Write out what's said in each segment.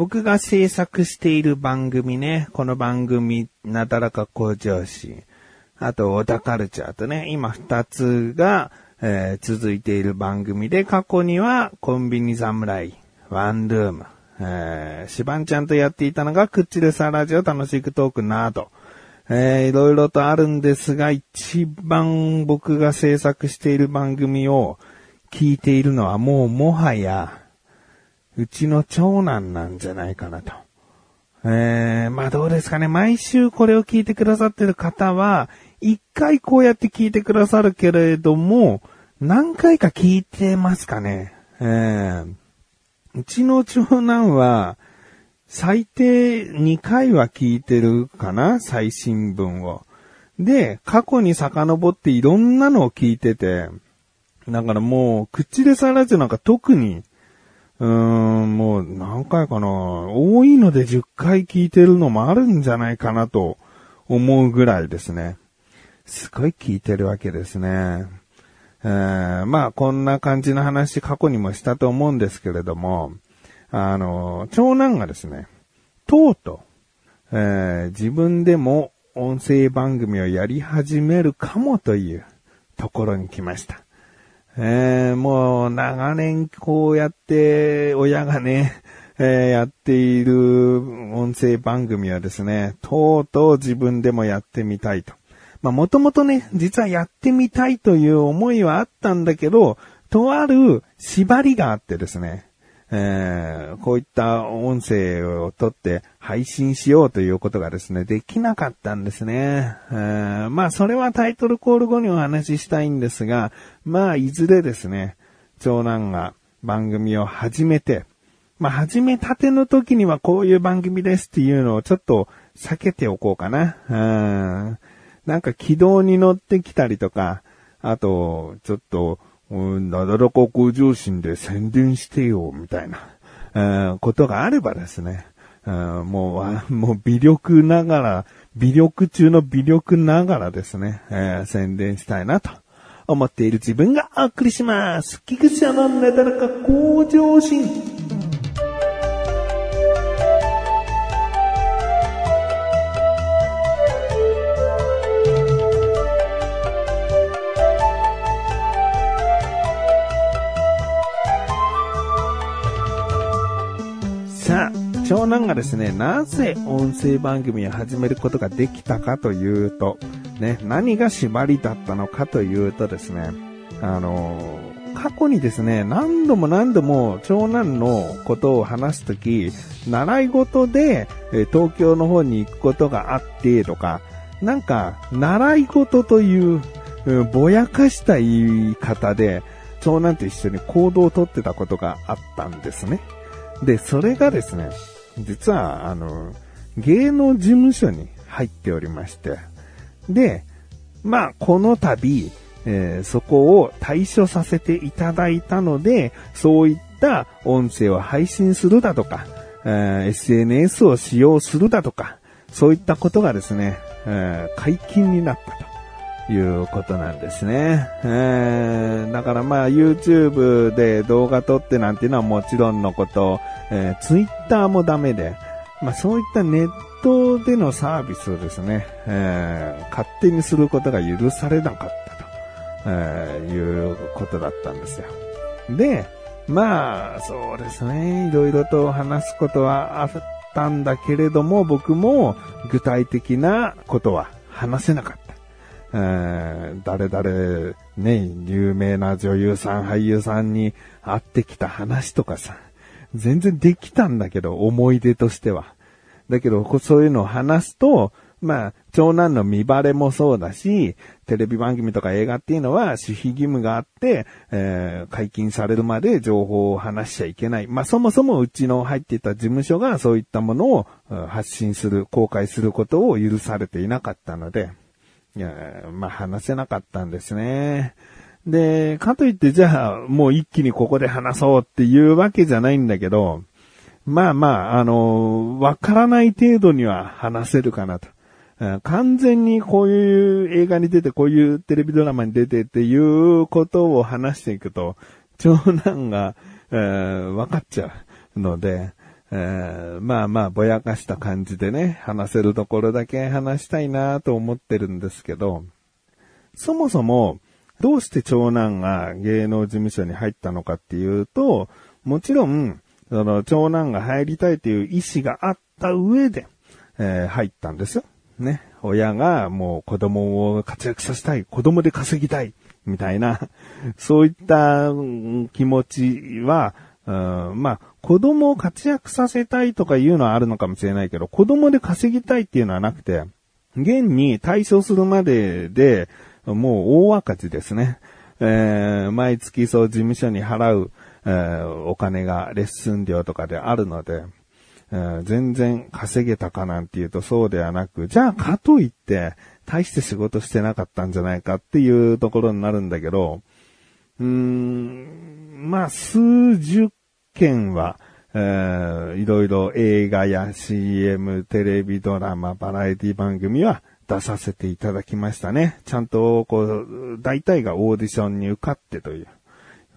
僕が制作している番組ね、この番組、なだらか向上心、あと、小田カルチャーとね、今二つが、えー、続いている番組で、過去には、コンビニ侍、ワンルーム、えー、シバンちゃんとやっていたのが、クッチレサラジオ楽しくトークなど、えー、いろいろとあるんですが、一番僕が制作している番組を聞いているのはもうもはや、うちの長男なんじゃないかなと。えー、まあどうですかね。毎週これを聞いてくださってる方は、一回こうやって聞いてくださるけれども、何回か聞いてますかね。えー、うちの長男は、最低2回は聞いてるかな最新聞を。で、過去に遡っていろんなのを聞いてて、だからもう、口でさらずなんか特に、うーん、もう何回かな多いので10回聞いてるのもあるんじゃないかなと思うぐらいですね。すごい聞いてるわけですね。えー、まあこんな感じの話過去にもしたと思うんですけれども、あの、長男がですね、とうとう、えー、自分でも音声番組をやり始めるかもというところに来ました。えー、もう長年こうやって親がね、えー、やっている音声番組はですね、とうとう自分でもやってみたいと。まあもともとね、実はやってみたいという思いはあったんだけど、とある縛りがあってですね、えー、こういった音声を取って配信しようということがですね、できなかったんですね。えー、まあ、それはタイトルコール後にお話ししたいんですが、まあ、いずれですね、長男が番組を始めて、まあ、始めたての時にはこういう番組ですっていうのをちょっと避けておこうかな。うん。なんか軌道に乗ってきたりとか、あと、ちょっと、なだらか向上心で宣伝してよ、みたいな、えー、ことがあればですね、えー、もう、もう微力ながら、微力中の微力ながらですね、えー、宣伝したいなと思っている自分がお送りします。菊池のなだらか向上心。長男がですね、なぜ音声番組を始めることができたかというと、ね、何が縛りだったのかというとですね、あの過去にですね、何度も何度も長男のことを話すとき、習い事で東京の方に行くことがあってとか、なんか、習い事という、ぼやかした言い方で、長男と一緒に行動をとってたことがあったんですね。で、それがですね、実は、あの、芸能事務所に入っておりまして、で、まあ、この度、えー、そこを対処させていただいたので、そういった音声を配信するだとか、えー、SNS を使用するだとか、そういったことがですね、えー、解禁になったと。いうことなんですね。えー、だからまあ YouTube で動画撮ってなんていうのはもちろんのこと、えー、ツイッターもダメで、まあそういったネットでのサービスをですね、えー、勝手にすることが許されなかったと、えー、いうことだったんですよ。で、まあ、そうですね、いろいろと話すことはあったんだけれども、僕も具体的なことは話せなかった。えー、誰々、ね、有名な女優さん、俳優さんに会ってきた話とかさ、全然できたんだけど、思い出としては。だけど、そういうのを話すと、まあ、長男の見バレもそうだし、テレビ番組とか映画っていうのは守秘義務があって、えー、解禁されるまで情報を話しちゃいけない。まあ、そもそもうちの入っていた事務所がそういったものを発信する、公開することを許されていなかったので、いやまあ、話せなかったんですね。で、かといってじゃあもう一気にここで話そうっていうわけじゃないんだけど、まあまあ、あの、わからない程度には話せるかなと。完全にこういう映画に出て、こういうテレビドラマに出てっていうことを話していくと、長男が、えー、分かっちゃうので、えー、まあまあ、ぼやかした感じでね、話せるところだけ話したいなと思ってるんですけど、そもそも、どうして長男が芸能事務所に入ったのかっていうと、もちろん、その長男が入りたいという意思があった上で、えー、入ったんですよ。ね。親がもう子供を活躍させたい、子供で稼ぎたい、みたいな、そういった気持ちは、うん、まあ、子供を活躍させたいとかいうのはあるのかもしれないけど、子供で稼ぎたいっていうのはなくて、現に対象するまでで、もう大赤字ですね。えー、毎月そう事務所に払う、えー、お金がレッスン料とかであるので、えー、全然稼げたかなんていうとそうではなく、じゃあかといって、大して仕事してなかったんじゃないかっていうところになるんだけど、うーん、まあ、数十件は、えー、いろいろ映画や CM、テレビドラマ、バラエティ番組は出させていただきましたね。ちゃんと、こう、大体がオーディションに受かってという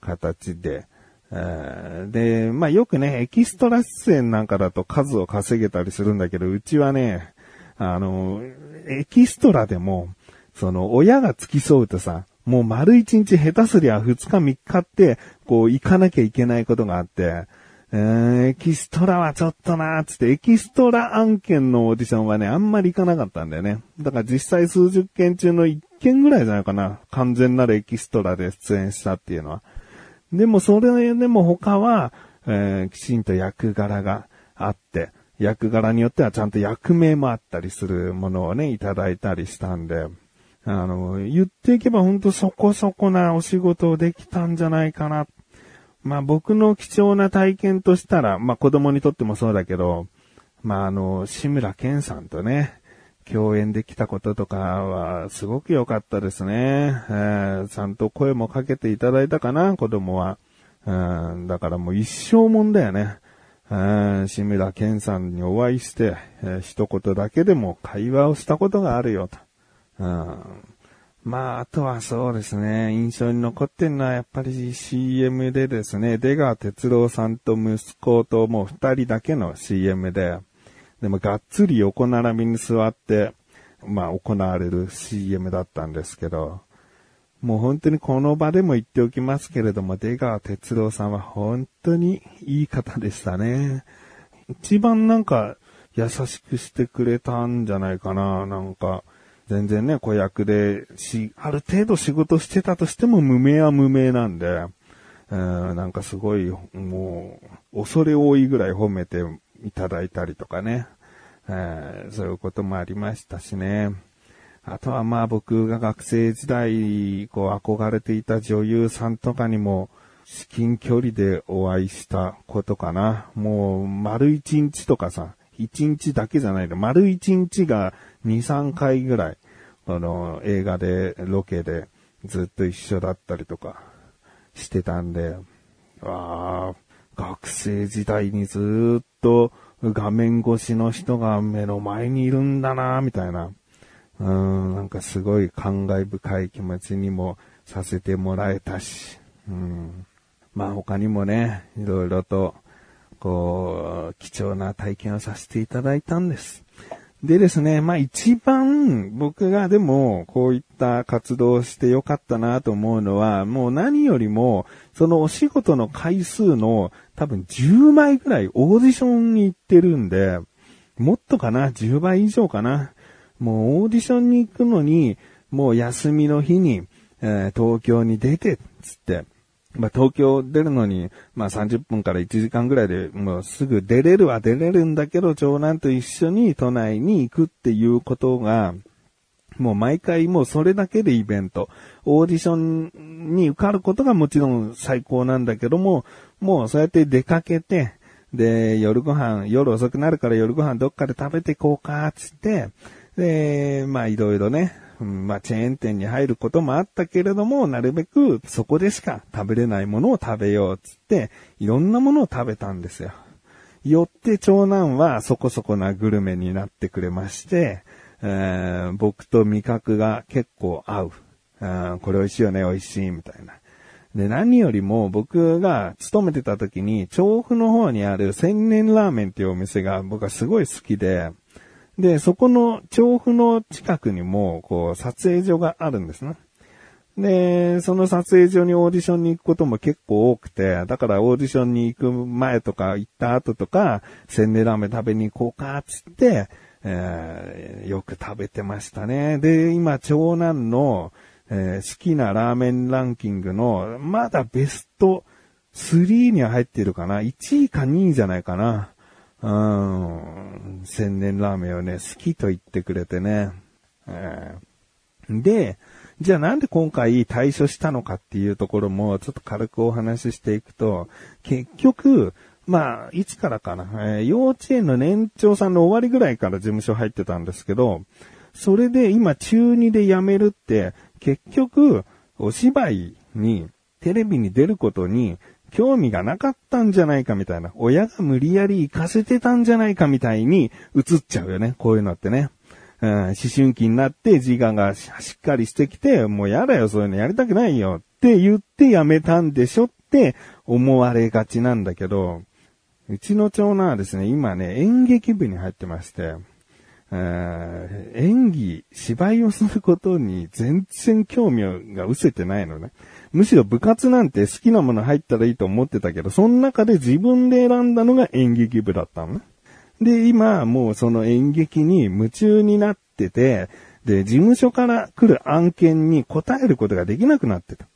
形で、え、で、まあよくね、エキストラ出演なんかだと数を稼げたりするんだけど、うちはね、あの、エキストラでも、その、親が付き添うとさ、もう丸一日下手すりゃ二日三日って、こう行かなきゃいけないことがあって、えー、エキストラはちょっとなーつって、エキストラ案件のオーディションはね、あんまり行かなかったんだよね。だから実際数十件中の一件ぐらいじゃないかな。完全なるエキストラで出演したっていうのは。でもそれでも他は、えー、きちんと役柄があって、役柄によってはちゃんと役名もあったりするものをね、いただいたりしたんで、あの、言っていけばほんとそこそこなお仕事をできたんじゃないかなまあ僕の貴重な体験としたら、まあ子供にとってもそうだけど、まああの、志村けんさんとね、共演できたこととかはすごく良かったですね。えー、ちゃんと声もかけていただいたかな、子供は。うん、だからもう一生もんだよね。うん、志村けんさんにお会いして、えー、一言だけでも会話をしたことがあるよと。うん。まあ、あとはそうですね、印象に残ってるのはやっぱり CM でですね、出川哲郎さんと息子ともう二人だけの CM で、でもがっつり横並びに座って、まあ行われる CM だったんですけど、もう本当にこの場でも言っておきますけれども、出川哲郎さんは本当にいい方でしたね。一番なんか優しくしてくれたんじゃないかな、なんか。全然ね、子役で、し、ある程度仕事してたとしても無名は無名なんで、うん、なんかすごい、もう、恐れ多いぐらい褒めていただいたりとかね、えー、そういうこともありましたしね。あとはまあ僕が学生時代、こう憧れていた女優さんとかにも、至近距離でお会いしたことかな。もう、丸一日とかさ、一日だけじゃないで、丸一日が2、3回ぐらい、あの、映画で、ロケでずっと一緒だったりとかしてたんで、ああ、学生時代にずっと画面越しの人が目の前にいるんだな、みたいな。うん、なんかすごい感慨深い気持ちにもさせてもらえたし、うん。まあ他にもね、いろいろと、こう、貴重な体験をさせていただいたんです。でですね、まあ一番僕がでもこういった活動をしてよかったなと思うのは、もう何よりも、そのお仕事の回数の多分10倍ぐらいオーディションに行ってるんで、もっとかな ?10 倍以上かなもうオーディションに行くのに、もう休みの日に、えー、東京に出て、つって、まあ、東京出るのに、まあ、30分から1時間ぐらいでもうすぐ出れるは出れるんだけど、長男と一緒に都内に行くっていうことが、もう毎回もうそれだけでイベント。オーディションに受かることがもちろん最高なんだけども、もうそうやって出かけて、で、夜ご飯、夜遅くなるから夜ご飯どっかで食べていこうか、つって、で、まあいろいろね、うん、まあ、チェーン店に入ることもあったけれども、なるべくそこでしか食べれないものを食べようつって、いろんなものを食べたんですよ。よって長男はそこそこなグルメになってくれまして、えー、僕と味覚が結構合う。これ美味しいよね、美味しい、みたいな。で、何よりも僕が勤めてた時に、調布の方にある千年ラーメンっていうお店が僕はすごい好きで、で、そこの調布の近くにも、こう、撮影所があるんですね。で、その撮影所にオーディションに行くことも結構多くて、だからオーディションに行く前とか行った後とか、千年ラーメン食べに行こうか、つって、えー、よく食べてましたね。で、今、長男の、えー、好きなラーメンランキングの、まだベスト3には入ってるかな。1位か2位じゃないかな。うん、千年ラーメンをね、好きと言ってくれてね。えー、で、じゃあなんで今回対処したのかっていうところもちょっと軽くお話ししていくと、結局、まあ、いつからかな、えー、幼稚園の年長さんの終わりぐらいから事務所入ってたんですけど、それで今中2で辞めるって、結局、お芝居に、テレビに出ることに興味がなかったんじゃないかみたいな、親が無理やり行かせてたんじゃないかみたいに映っちゃうよね、こういうのってね。うん、思春期になって自我がしっかりしてきて、もうやだよ、そういうのやりたくないよって言ってやめたんでしょって思われがちなんだけど、うちの長男はですね、今ね、演劇部に入ってまして、演技、芝居をすることに全然興味が失せてないのね。むしろ部活なんて好きなもの入ったらいいと思ってたけど、その中で自分で選んだのが演劇部だったのね。で、今、もうその演劇に夢中になってて、で、事務所から来る案件に答えることができなくなってた。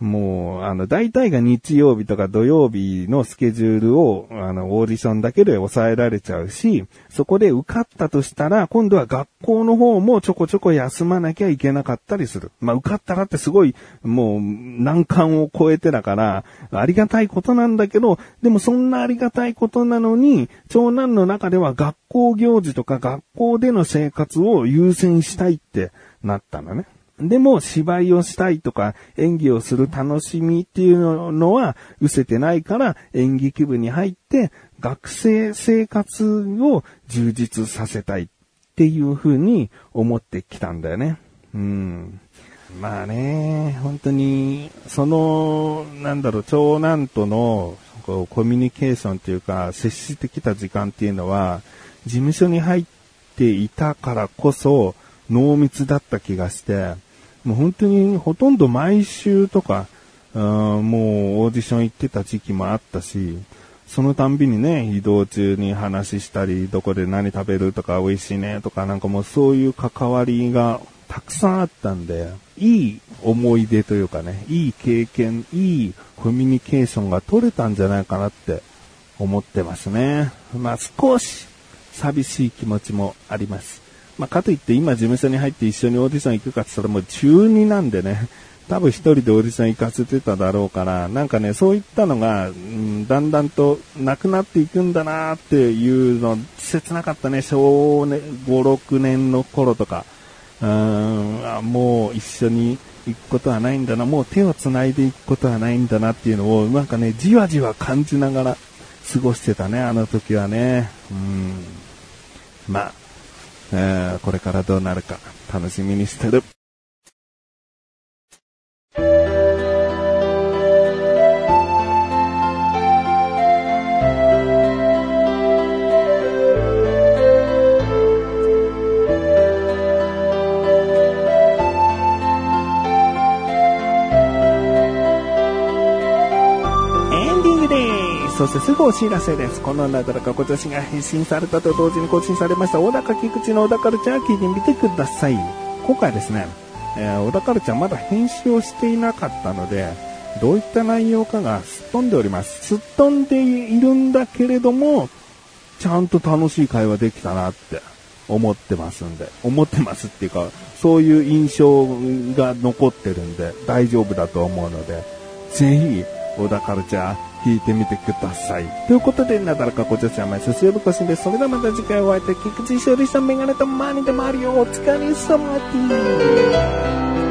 もう、あの、大体が日曜日とか土曜日のスケジュールを、あの、オーディションだけで抑えられちゃうし、そこで受かったとしたら、今度は学校の方もちょこちょこ休まなきゃいけなかったりする。まあ、受かったらってすごい、もう、難関を超えてだから、ありがたいことなんだけど、でもそんなありがたいことなのに、長男の中では学校行事とか学校での生活を優先したいってなったのね。でも芝居をしたいとか演技をする楽しみっていうのは失せてないから演劇部に入って学生生活を充実させたいっていうふうに思ってきたんだよね。うん。まあね、本当に、その、なんだろう、長男とのこうコミュニケーションっていうか、接してきた時間っていうのは、事務所に入っていたからこそ濃密だった気がして、もう本当にほとんど毎週とか、もうオーディション行ってた時期もあったし、そのたんびにね、移動中に話したり、どこで何食べるとか美味しいねとかなんかもうそういう関わりがたくさんあったんで、いい思い出というかね、いい経験、いいコミュニケーションが取れたんじゃないかなって思ってますね。まあ少し寂しい気持ちもあります。まあ、かといって今事務所に入って一緒にオーディション行くかって言ったらもう中2なんでね、多分一人でオーディション行かせてただろうから、なんかね、そういったのが、うん、だんだんとなくなっていくんだなっていうの、切なかったね、小5、6年の頃とか、うん、もう一緒に行くことはないんだな、もう手を繋いでいくことはないんだなっていうのを、なんかね、じわじわ感じながら過ごしてたね、あの時はね。うん。まあ、えー、これからどうなるか楽しみにしてる。そしてすぐお知らせです。このなだらか今年が配信されたと同時に更新されました小高菊池の小田カルチャー聞いてみてください。今回ですね、えー、小田カルチャーまだ編集をしていなかったので、どういった内容かがすっ飛んでおります。すっ飛んでいるんだけれども、ちゃんと楽しい会話できたなって思ってますんで、思ってますっていうか、そういう印象が残ってるんで大丈夫だと思うので、ぜひ、小田カルチャー聞いてみてください。ということで、なだらかご女子は毎週水曜日更新です。それではまた次回お会いいたい菊池勝利さんメガネとマニでもあるよ。お疲れ様です。